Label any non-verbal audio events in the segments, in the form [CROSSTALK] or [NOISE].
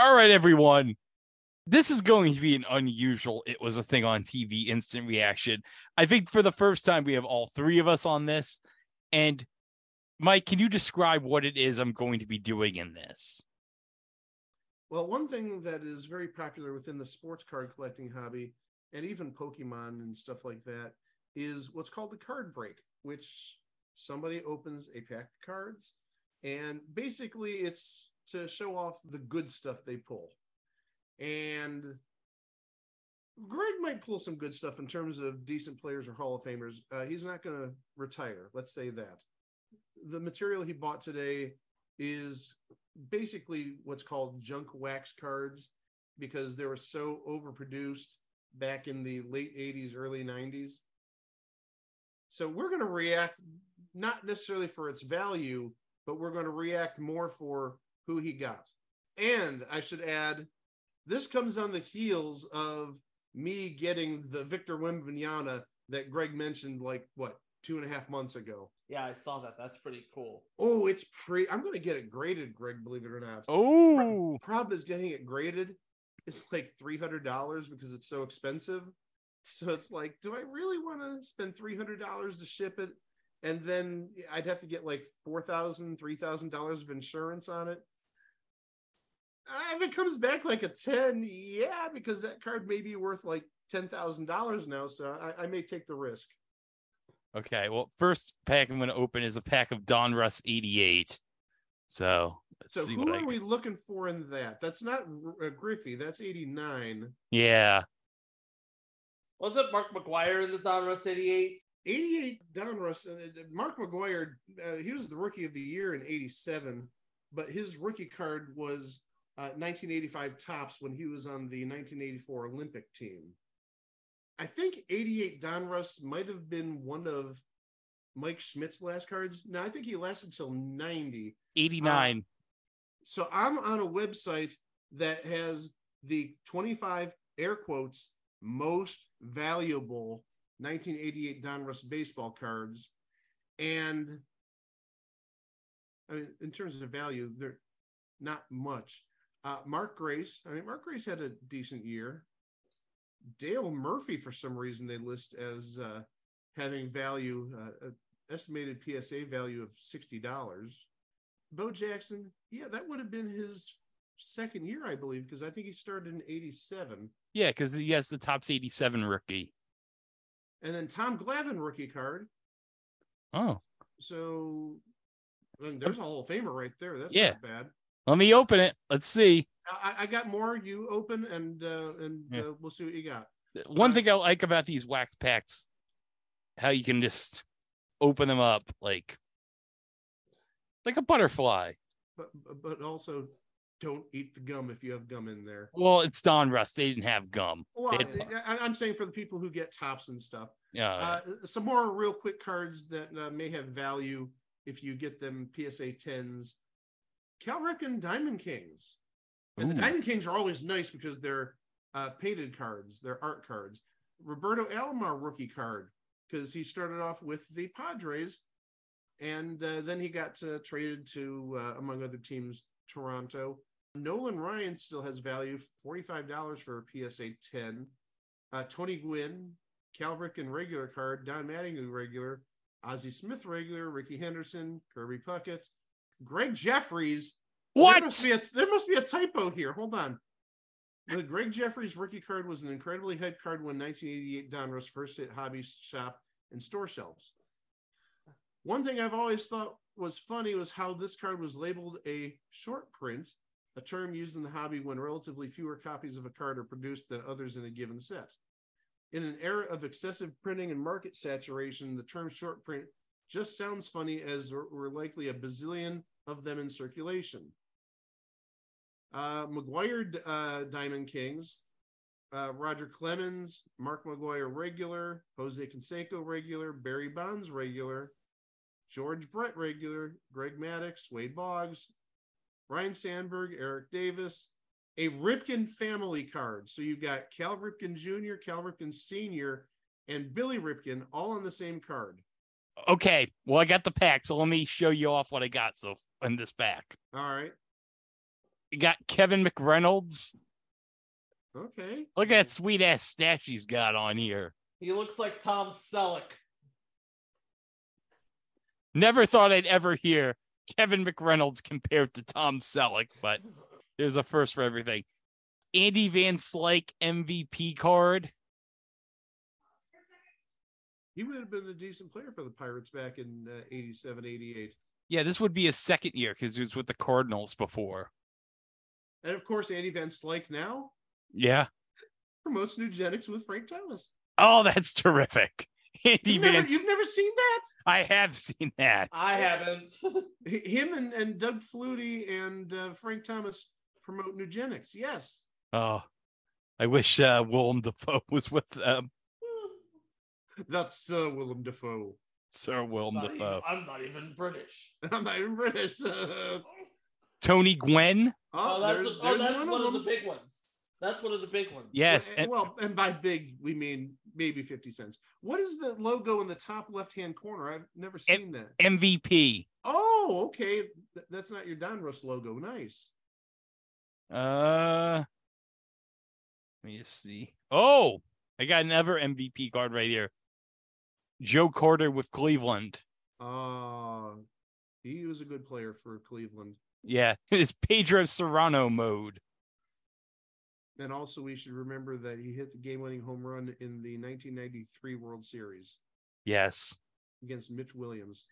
All right, everyone. This is going to be an unusual It Was a Thing on TV instant reaction. I think for the first time, we have all three of us on this. And Mike, can you describe what it is I'm going to be doing in this? Well, one thing that is very popular within the sports card collecting hobby and even Pokemon and stuff like that is what's called the card break, which somebody opens a pack of cards and basically it's to show off the good stuff they pull. And Greg might pull some good stuff in terms of decent players or Hall of Famers. Uh, he's not going to retire. Let's say that. The material he bought today is basically what's called junk wax cards because they were so overproduced back in the late 80s, early 90s. So we're going to react not necessarily for its value, but we're going to react more for who he got. And I should add, this comes on the heels of me getting the Victor Wembanyama that Greg mentioned, like what, two and a half months ago. Yeah, I saw that. That's pretty cool. Oh, it's pre. I'm going to get it graded, Greg. Believe it or not. Oh, problem is getting it graded. It's like three hundred dollars because it's so expensive. So it's like, do I really want to spend three hundred dollars to ship it? And then I'd have to get like four thousand, three thousand dollars of insurance on it. Uh, if it comes back like a ten, yeah, because that card may be worth like ten thousand dollars now. So I, I may take the risk. Okay, well, first pack I'm going to open is a pack of Donruss 88. So let's So see who what are I we looking for in that? That's not uh, Griffey. That's eighty nine. Yeah. Was it Mark McGwire in the Donruss 88? 88 Donruss. uh, Mark McGwire, uh, he was the rookie of the year in 87, but his rookie card was uh, 1985 Topps when he was on the 1984 Olympic team. I think 88 Don Donruss might have been one of Mike Schmidt's last cards. No, I think he lasted till 90. 89. So I'm on a website that has the 25 air quotes most valuable 1988 Don Donruss baseball cards. And I mean, in terms of value, they're not much. Uh, Mark Grace, I mean, Mark Grace had a decent year. Dale Murphy, for some reason, they list as uh, having value, uh, estimated PSA value of $60. Bo Jackson, yeah, that would have been his second year, I believe, because I think he started in 87. yeah, because he has the Topps 87 rookie. And then Tom Glavine rookie card. Oh, So I mean, there's a Hall of Famer right there. That's Yeah. not bad. Let me open it. Let's see. I, I got more. You open and uh, and Yeah. uh, we'll see what you got. One Uh, thing I like about these wax packs, how you can just open them up like like a butterfly. But but also don't eat the gum if you have gum in there. Well, it's Donruss. They didn't have gum. Well, I, I'm saying for the people who get Topps and stuff. Yeah. Uh, some more real quick cards that uh, may have value if you get them PSA 10s. Cal Ripken Diamond Kings. And the Diamond Kings are always nice because they're uh, painted cards, they're art cards. Roberto Alomar rookie card because he started off with the Padres and uh, then he got uh, traded to, uh, among other teams, Toronto. Nolan Ryan still has value, $45 for a PSA 10. Uh, Tony Gwynn, Cal Ripken regular card, Don Mattingly regular, Ozzie Smith regular, Rickey Henderson, Kirby Puckett, Gregg Jefferies. What? There must, be a, there must be a typo here. Hold on. The Gregg Jefferies rookie card was an incredibly hyped card when 1988 Donruss first hit hobby shop and store shelves. One thing I've always thought was funny was how this card was labeled a short print, a term used in the hobby when relatively fewer copies of a card are produced than others in a given set. In an era of excessive printing and market saturation, the term short print just sounds funny as were likely a bazillion of them in circulation. Uh, McGwire uh, Diamond Kings, uh, Roger Clemens, Mark McGwire regular, Jose Canseco regular, Barry Bonds regular, George Brett regular, Greg Maddux, Wade Boggs, Ryne Sandberg, Eric Davis, a Ripken family card. So you've got Cal Ripken Jr., Cal Ripken Sr., and Billy Ripken all on the same card. Okay. Well, I got the pack, so let me show you off what I got so in this pack. All right. You got Kevin McReynolds. Okay. Look at that sweet ass stash he's got on here. He looks like Tom Selleck. Never thought I'd ever hear Kevin McReynolds compared to Tom Selleck, but [LAUGHS] there's a first for everything. Andy Van Slyke MVP card. He would have been a decent player for the Pirates back in uh, 87, 88. Yeah, this would be his second year because he was with the Cardinals before. And of course, Andy Van Slyke now Yeah. promotes Nugenix with Frank Thomas. Oh, that's terrific. [LAUGHS] Andy You've never, Van. you've never seen that? I have seen that. I haven't. [LAUGHS] Him and, and Doug Flutie and uh, Frank Thomas promote Nugenix. Yes. Oh, I wish uh, Willem Dafoe was with them. That's Sir Willem Dafoe. Sir Willem Not even- Dafoe. I'm not even British. I'm not even British. oh, Tony Gwynn. Oh, that's, there's, oh, there's that's one, one, of of the big ones. That's one of the big ones. Yes. And- and- well, and by big, we mean maybe 50 cents. What is the logo in the top left hand corner? I've never seen that. MVP. Oh, okay. Th- That's not your Donruss logo. Nice. Uh, let me just see. Oh, I got another MVP card right here. Joe Carter with Cleveland. Uh, he was a good player for Cleveland. Yeah, [LAUGHS] it's Pedro Cerrano mode. And also, we should remember that he hit the game winning home run in the 1993 World Series Yes. against Mitch Williams.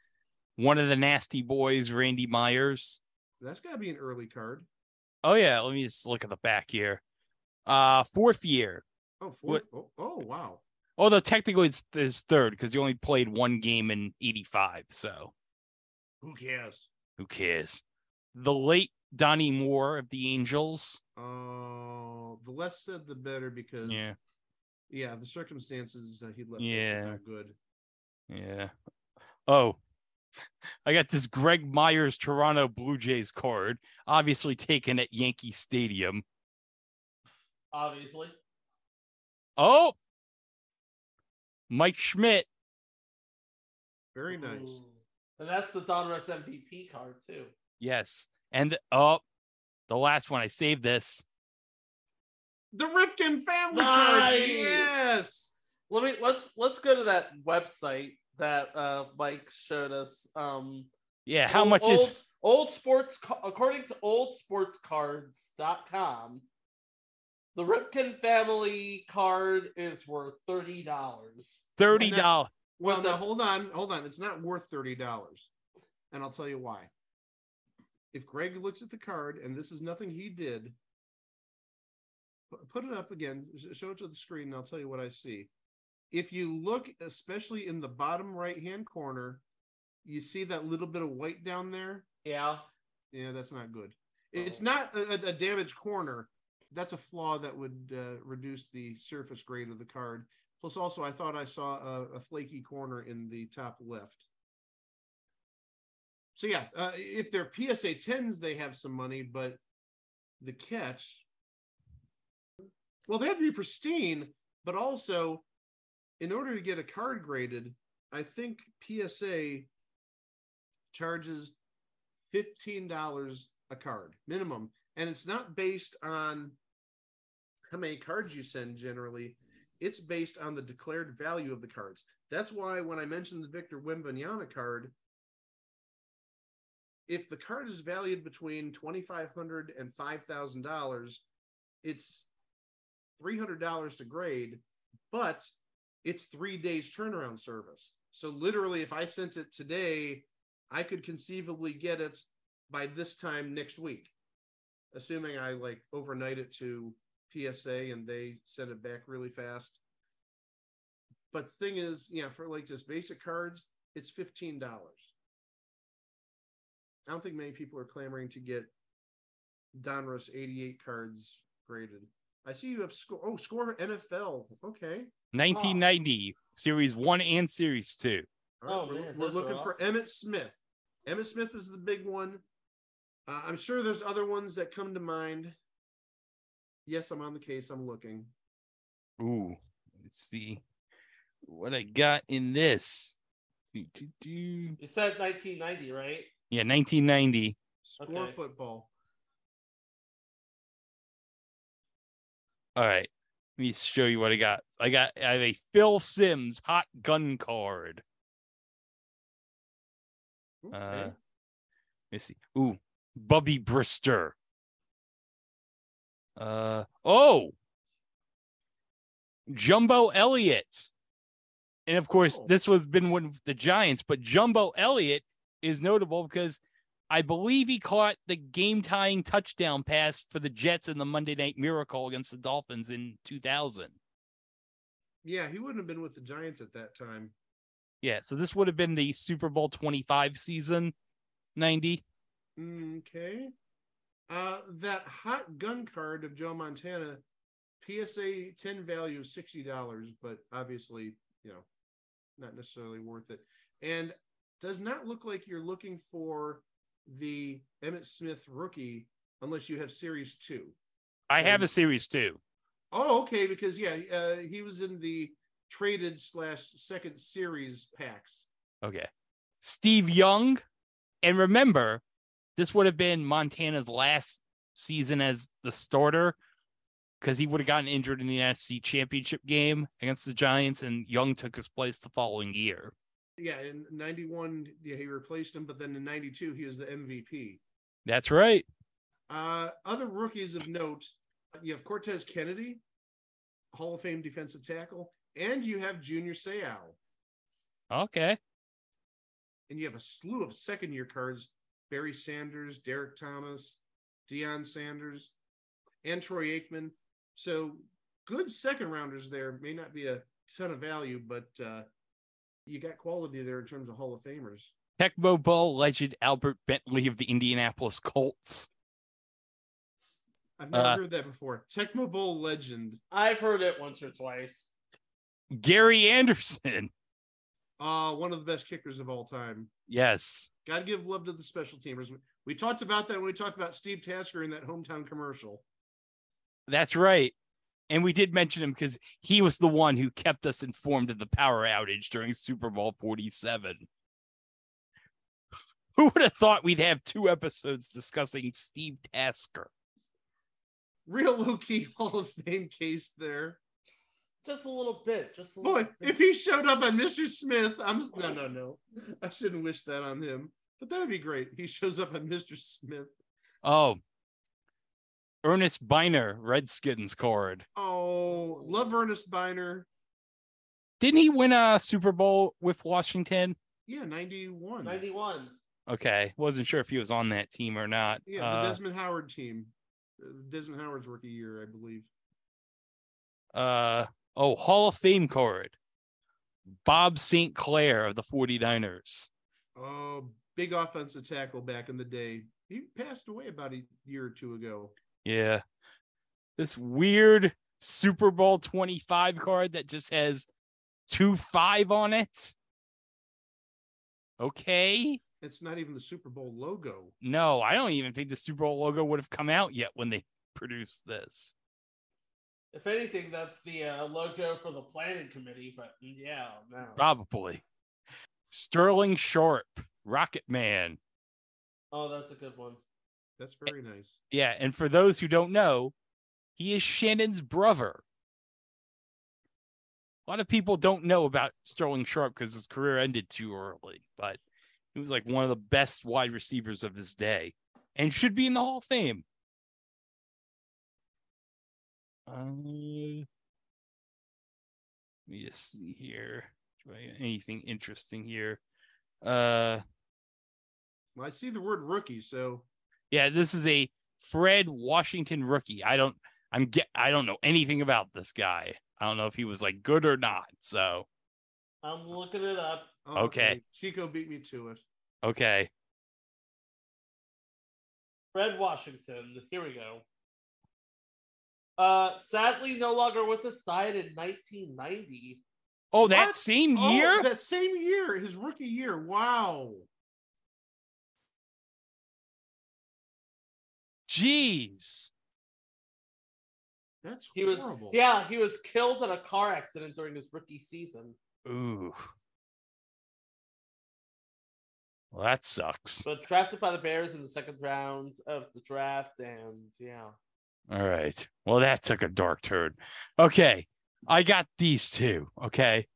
One of the nasty boys, Randy Myers. That's got to be an early card. Oh yeah, let me just look at the back here. Uh fourth year. Oh, fourth. Oh, oh, wow. Although technically it's his third because he only played one game in 85, so Who cares? who cares? The late Donnie Moore of the Angels. Uh, the less said, the better because, Yeah. yeah, the circumstances that he left Yeah. not good. Yeah. Oh, [LAUGHS] I got this Greg Myers Toronto Blue Jays card, obviously taken at Yankee Stadium. Obviously. Oh, Mike Schmidt. Very nice. Ooh. And that's the Donruss MVP card too. Yes. And oh, the last one, I saved this. The Ripken family card. Yes. Let me let's let's go to that website that uh Mike showed us. Um Yeah. How old- much old, is old sports Ca- according to oldsportscards.com the Ripken family card is worth thirty dollars. thirty dollars? Well, now hold on, hold on. It's not worth thirty dollars, and I'll tell you why. If Greg looks at the card, and this is nothing he did, put it up again. Show it to the screen, and I'll tell you what I see. If you look, especially in the bottom right-hand corner, you see that little bit of white down there. Yeah. Yeah, that's not good. It's not a, a- a damaged corner. That's a flaw that would uh, reduce the surface grade of the card. Plus, also, I thought I saw a, a flaky corner in the top left. So yeah, uh, if they're PSA tens, they have some money, but the catch, well, they have to be pristine, but also, in order to get a card graded, I think PSA charges fifteen dollars a card minimum, and it's not based on how many cards you send. Generally, it's based on the declared value of the cards. That's why when I mentioned the Victor Wembanyama card, if the card is valued between twenty five hundred and five thousand dollars, it's three hundred dollars to grade, but it's three days turnaround service. So literally, if I sent it today, I could conceivably get it by this time next week, assuming I like overnight it to PSA and they send it back really fast. But the thing is, yeah, for like just basic cards, it's fifteen dollars. I don't think many people are clamoring to get Donruss 88 cards graded. I see you have score. Oh, score NFL. Okay. 1990 Series One and Series Two. All right, Oh, we're, man, we're those are looking for. Emmitt Smith. Emmitt Smith is the big one. Uh, I'm sure there's other ones that come to mind. Yes, I'm on the case. I'm looking. Ooh, let's see what I got in this. Do-do-do. Said 1990, right? Yeah, 1990. Score Okay. football. All right. Let me show you what I got. I got I have a Phil Simms hot gun card. Okay. Uh, let me see. Ooh, Bubby Brister. Uh oh, Jumbo Elliott. And of course, Oh. this was been one of the Giants, but Jumbo Elliott is notable because I believe he caught the game tying touchdown pass for the Jets in the Monday Night Miracle against the Dolphins in 2000. yeah, he wouldn't have been with the Giants at that time. Yeah, so this would have been the Super Bowl 25 season 90. Okay. Uh, that hot gun card of Joe Montana, PSA 10 value of $60, but obviously, you know, not necessarily worth it. And does not look like you're looking for the Emmitt Smith rookie unless you have series two. I have a series too. Oh, okay, because yeah, uh, he was in the traded slash second series packs. Okay. Steve Young. And remember, this would have been Montana's last season as the starter because he would have gotten injured in the NFC championship game against the Giants, and Young took his place the following year. Yeah, in '91, yeah, he replaced him, but then in '92, he was the MVP. That's right. Uh, other rookies of note, you have Cortez Kennedy, Hall of Fame defensive tackle, and you have Junior Seau, Okay. and you have a slew of second year cards: Barry Sanders, Derrick Thomas, Deion Sanders, and Troy Aikman. So good second rounders there. May not be a ton of value, but uh, you got quality there in terms of Hall of Famers. Tecmo Bowl legend Albert Bentley of the Indianapolis Colts. I've never Uh, heard that before. Tecmo Bowl legend. I've heard it once or twice. Gary Anderson. Uh, one of the best kickers of all time. Yes. Got to give love to the special teamers. We talked about that when we talked about Steve Tasker in that hometown commercial. That's right. And we did mention him because he was the one who kept us informed of the power outage during Super Bowl 47. [LAUGHS] Who would have thought we'd have two episodes discussing Steve Tasker? Real low key [LAUGHS] Hall of Fame case there. Just a little bit. Just a Boy, bit. if he showed up on Mr. Smith, I'm no, no, no. I shouldn't wish that on him, but that would be great. He shows up on Mr. Smith. Oh, Earnest Byner, Redskins card. Oh, love Earnest Byner. Didn't he win a Super Bowl with Washington? Yeah, 91. 91. Okay. Wasn't sure if he was on that team or not. Yeah, the Uh, Desmond Howard team. Uh, Desmond Howard's rookie year, I believe. uh, oh, Hall of Fame card. Bob St. Clair of the 49ers. Oh, big offensive tackle back in the day. He passed away about a year or two ago. Yeah. This weird Super Bowl 25 card that just has two five on it. Okay. It's not even the Super Bowl logo. No, I don't even think the Super Bowl logo would have come out yet when they [LAUGHS] produced this. If anything, that's the uh, logo for the planning committee. But yeah, no. Probably. Sterling Sharpe, Rocket Man. Oh, that's a good one. That's very nice. Yeah, and for those who don't know, he is Shannon's brother. A lot of people don't know about Sterling Sharpe because his career ended too early, but he was like one of the best wide receivers of his day and should be in the Hall of Fame. Uh, let me just see here. Do I get anything interesting here? Uh, Well, I see the word rookie, so yeah, this is a Fred Washington rookie. I don't I'm get I don't know anything about this guy. I don't know if he was like good or not. So I'm looking it up. oh, Okay. Chico beat me to it. okay. Fred Washington. Here we go. Uh, sadly, no longer with us. Died in 1990. Oh, that What? same Oh, year? that same year, his rookie year. Wow. Jeez. That's He was horrible. yeah, he was killed in a car accident during his rookie season. Ooh. Well, that sucks. But drafted by the Bears in the second round of the draft, and yeah, All right. Well, that took a dark turn. Okay. I got these two. Okay.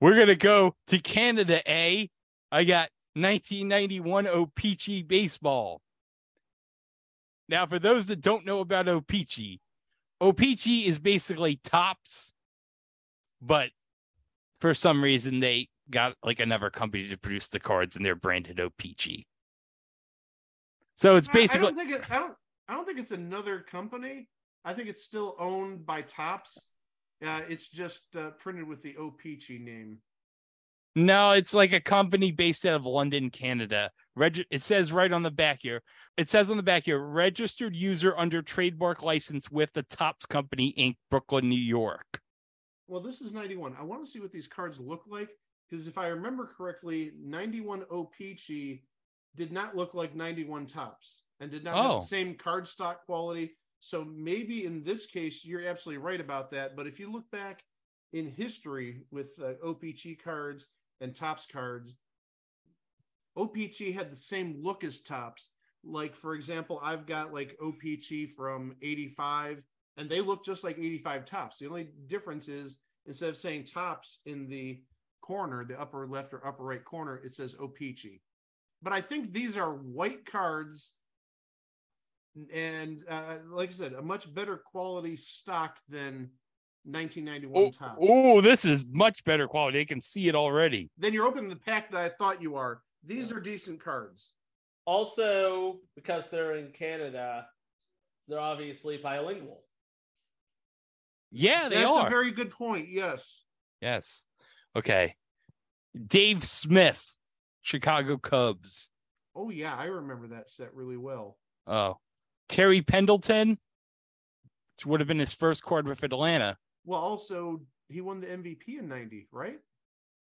We're going to go to Canada A. I got 1991 O-Pee-Chee baseball. Now, for those that don't know about O-Pee-Chee, O-Pee-Chee is basically Topps, but for some reason they got like another company to produce the cards and they're branded O-Pee-Chee. So it's basically I don't think it, I don't. I don't think it's another company. I think it's still owned by Topps. Uh, it's just uh, printed with the O-Pee-Chee name. No, it's like a company based out of London, Canada. Reg- it says right on the back here. It says on the back here, registered user under trademark license with the Topps Company Inc., Brooklyn, New York. Well, this is 91. I want to see what these cards look like because if I remember correctly, 91 O-Pee-Chee did not look like 91 Topps and did not have Oh. the same card stock quality. So maybe in this case, you're absolutely right about that. But if you look back in history with uh, O-Pee-Chee cards and Topps cards, O-Pee-Chee had the same look as Topps. Like, for example, I've got like O-Pee-Chee from 85 and they look just like 85 Topps. The only difference is instead of saying Topps in the corner, the upper left or upper right corner, it says O-Pee-Chee. But I think these are white cards and uh, like I said, a much better quality stock than 1991 Oh, Topps. oh, this is much better quality. I can see it already. Then you're opening the pack that I thought you are. These are decent cards. Also, because they're in Canada, they're obviously bilingual. Yeah, they That's are. a very good point. Yes. Yes. Okay. Dave Smith, Chicago Cubs. Oh yeah, I remember that set really well. Oh, Terry Pendleton, which would have been his first card with Atlanta. Well, also he won the MVP in 90, right?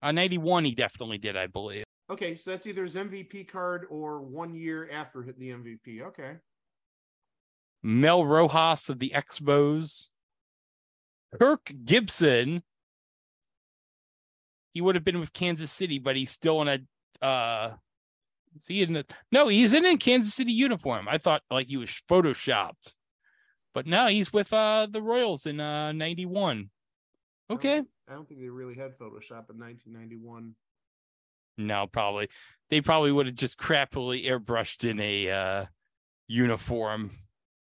On 91, he definitely did, I believe. Okay, so that's either his MVP card or one year after hit the MVP. Okay. Mel Rojas of the Expos. Kirk Gibson. He would have been with Kansas City, but he's still in a uh is he in a no, he's in a Kansas City uniform. I thought like he was photoshopped. But now he's with uh the Royals in uh 91. I Okay. don't, I don't think they really had Photoshop in 1991. No, probably. They probably would have just crappily airbrushed in a uh uniform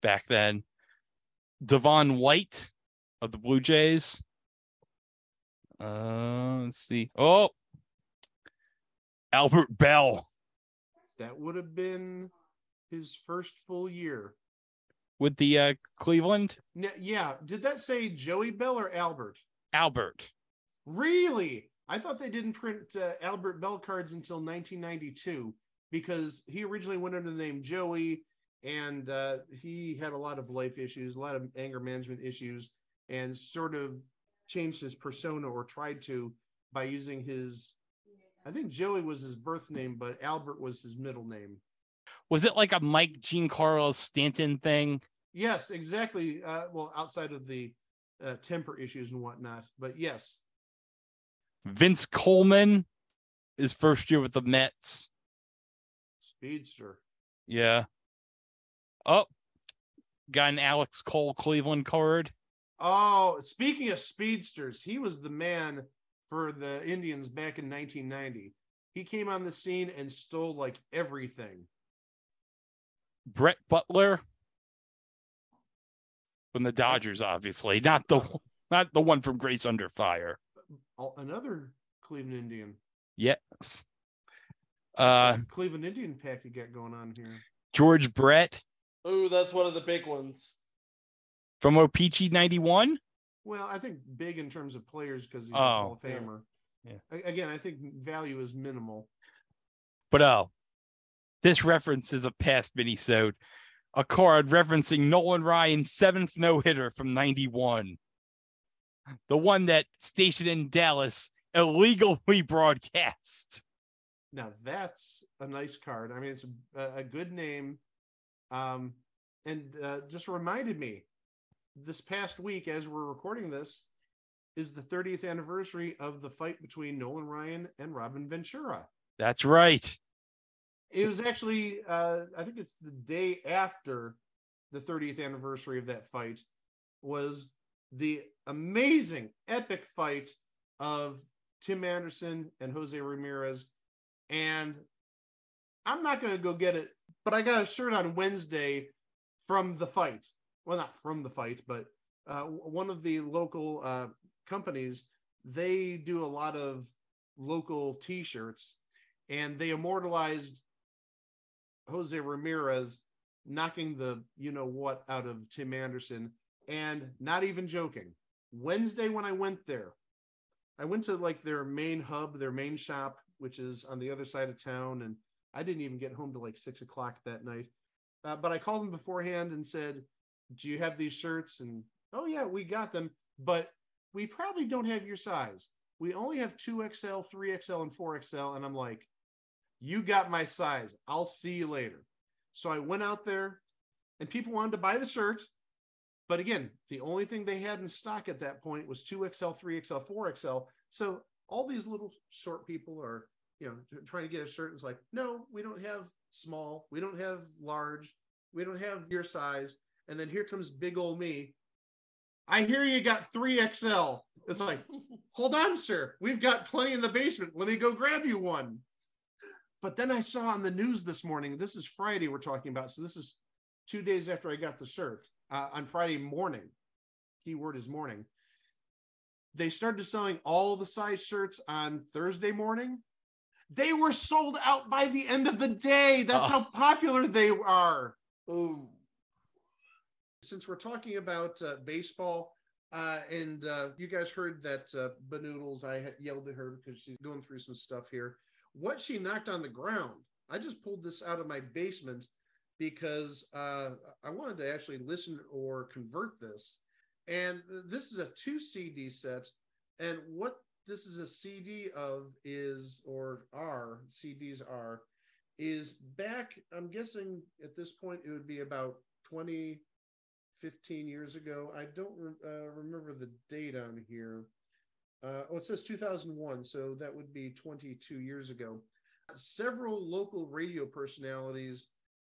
back then. Devon White of the Blue Jays. Uh let's see. Oh Albert Belle That would have been his first full year. with the uh Cleveland. N- yeah, did that say Joey Belle or Albert? Albert. Really? I thought they didn't print uh, Albert Belle cards until 1992 because he originally went under the name Joey and uh, he had a lot of life issues, a lot of anger management issues, and sort of changed his persona or tried to by using his. I think Joey was his birth name, but Albert was his middle name. Was it like a Mike Jean Giancarlo Stanton thing? Yes, exactly. Uh, well, outside of the uh, temper issues and whatnot, but yes, Vince Coleman, his first year with the Mets. speedster. Yeah. Oh, got an Alex Cole Cleveland card. Oh, speaking of speedsters, he was the man for the Indians back in 1990. He came on the scene and stole like everything. Brett Butler from the Dodgers, obviously, not the not the one from Grace Under Fire. Oh, Another Cleveland Indian. Yes. Uh, Cleveland Indian pack you got going on here. George Brett Ooh, that's one of the big ones. from O-Pee-Chee 91. Well, I think big in terms of players because he's Oh, a Hall of. Famer. Yeah. A- Again, I think value is minimal. But oh, this reference is a past minisode. A card referencing Nolan Ryan's seventh no hitter from 91. The one that stationed in Dallas illegally [LAUGHS] broadcast. Now that's a nice card. I mean, it's a, a good name, um, and uh, just reminded me this past week as we're recording this is the 30th anniversary of the fight between Nolan Ryan and Robin Ventura. That's right. It was actually, uh, I think it's the day after the 30th anniversary of that fight was the amazing epic fight of Tim Anderson and Jose Ramirez. And I'm not going to go get it, but I got a shirt on Wednesday from the fight. Well, not from the fight, but uh, one of the local uh, companies, they do a lot of local t shirts and they immortalized Jose Ramirez knocking the you know what out of Tim Anderson. And not even joking, Wednesday when I went there, I went to like their main hub, their main shop, which is on the other side of town. And I didn't even get home till like six o'clock that night. Uh, but I called them beforehand and said, Do you have these shirts? And oh, yeah, we got them, but we probably don't have your size. We only have 2XL, 3XL, and 4XL. And I'm like, You got my size. I'll see you later. So I went out there and people wanted to buy the shirts. But again, the only thing they had in stock at that point was 2XL, 3XL, 4XL. So all these little short people are, you know, trying to get a shirt. It's like, no, we don't have small. We don't have large. We don't have your size. And then here comes big old me. I hear you got 3XL. It's like, [LAUGHS] hold on, sir. We've got plenty in the basement. Let me go grab you one. But then I saw on the news this morning, this is Friday we're talking about. So this is two days after I got the shirt uh, on Friday morning. Keyword is morning. They started selling all the size shirts on Thursday morning. They were sold out by the end of the day. That's Oh. how popular they are. Ooh. Since we're talking about uh, baseball, uh, and uh, you guys heard that uh, Banoodles, I yelled at her because she's going through some stuff here. What she knocked on the ground, I just pulled this out of my basement because uh, I wanted to actually listen or convert this. And this is a two CD set. And what this is a CD of is, or are, CDs are, is back, I'm guessing at this point it would be about 20, 15 years ago. I don't re- uh, remember the date on here. Uh, oh, it says 2001, so that would be 22 years ago. Several local radio personalities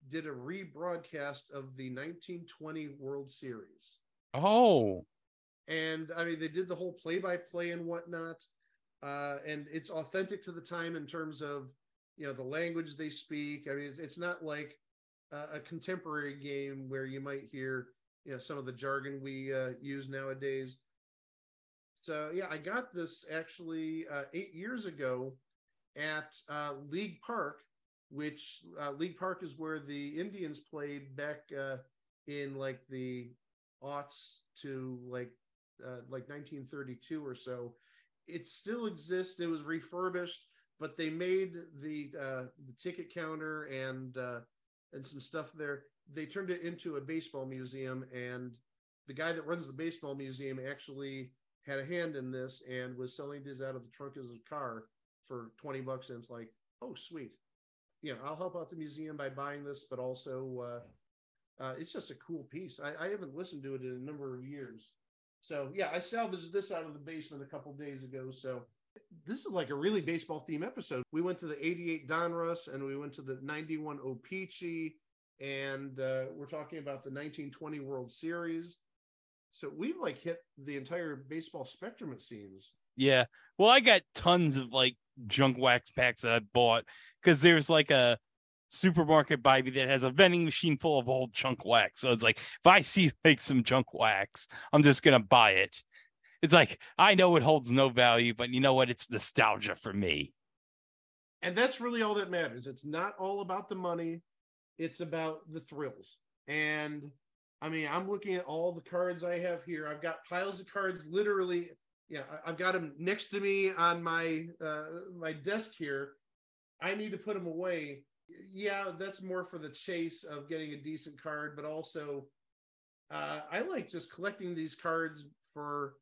did a rebroadcast of the 1920 World Series. Oh, And I mean, they did the whole play by play and whatnot. Uh, and it's authentic to the time in terms of, you know, the language they speak. I mean, it's, it's not like uh, a contemporary game where you might hear, you know, some of the jargon we uh, use nowadays. So, yeah, I got this actually uh, eight years ago at uh, League Park, which uh, League Park is where the Indians played back uh, in like the aughts to like uh, like 1932 or so. It still exists. It was refurbished, but they made the the ticket counter and and some stuff there. They turned it into a baseball museum, and the guy that runs the baseball museum actually had a hand in this and was selling these out of the trunk of his car for 20 bucks. And it's like, oh, sweet. You know, I'll help out the museum by buying this, but also uh, uh, it's just a cool piece. I, I haven't listened to it in a number of years. So yeah, I salvaged this out of the basement a couple days ago. So this is like a really baseball theme episode. We went to the 88 Donruss and we went to the 91 O-Pee-Chee and uh, we're talking about the 1920 World Series. So we've like hit the entire baseball spectrum, it seems. yeah. Well, I got tons of like junk wax packs that I bought because there's like a supermarket by me that has a vending machine full of old junk wax. So it's like if I see like some junk wax, I'm just gonna buy it. It's like I know it holds no value, but you know what? It's nostalgia for me. And that's really all that matters. It's not all about the money, it's about the thrills. And I mean, I'm looking at all the cards I have here. I've got piles of cards literally. Yeah, I've got them next to me on my uh, my desk here. I need to put them away. Yeah, that's more for the chase of getting a decent card, but also uh, I like just collecting these cards for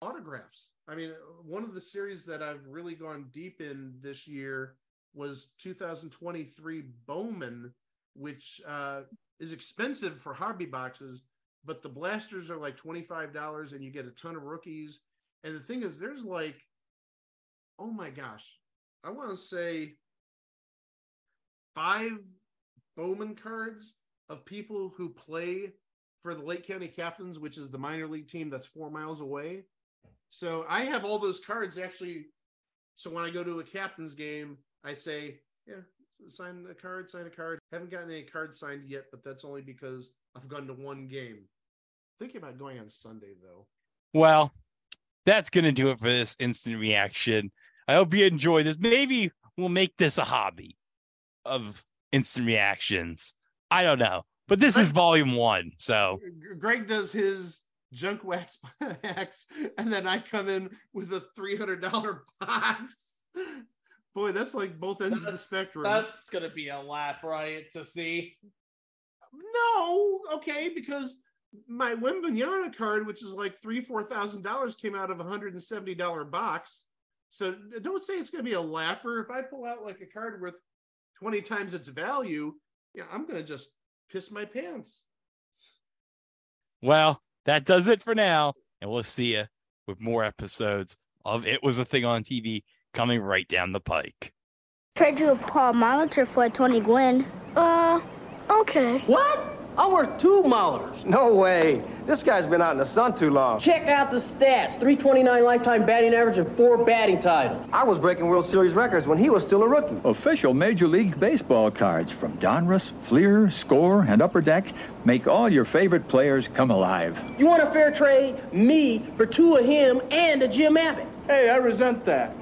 autographs. I mean, one of the series that I've really gone deep in this year was 2023 Bowman, which uh, is expensive for hobby boxes, but the blasters are like $25 and you get a ton of rookies. And the thing is, there's like, oh my gosh, I want to say five Bowman cards of people who play for the Lake County Captains, which is the minor league team that's four miles away. So I have all those cards actually. So when I go to a captain's game, I say, yeah, sign a card, sign a card. Haven't gotten any cards signed yet, but that's only because I've gone to one game. Thinking about going on Sunday though. Well, that's going to do it for this instant reaction. I hope you enjoy this. Maybe we'll make this a hobby of instant reactions. I don't know, but this is volume one. So Greg does his junk wax [LAUGHS] box, and then I come in with a three hundred dollar box. Boy, that's like both ends of the spectrum. That's gonna be a laugh riot to see. No, okay, because my Wembanyama card, which is like three, four thousand dollars, came out of a hundred and seventy dollar box. So don't say it's going to be a laugher. If I pull out like a card worth twenty times its value, yeah, I'm going to just piss my pants. Well, that does it for now. And we'll see you with more episodes of It Was a Thing on TV coming right down the pike. Trade you a Paul Molitor for a Tony Gwynn. Uh, okay. What? I'm worth two Maulers. No way. This guy's been out in the sun too long. Check out the stats 329 lifetime batting average and four batting titles. I was breaking World Series records when he was still a rookie. Official Major League Baseball cards from Donruss, Fleer, Score, and Upper Deck make all your favorite players come alive. You want a fair trade? Me for two of him and a Jim Abbott. Hey, I resent that.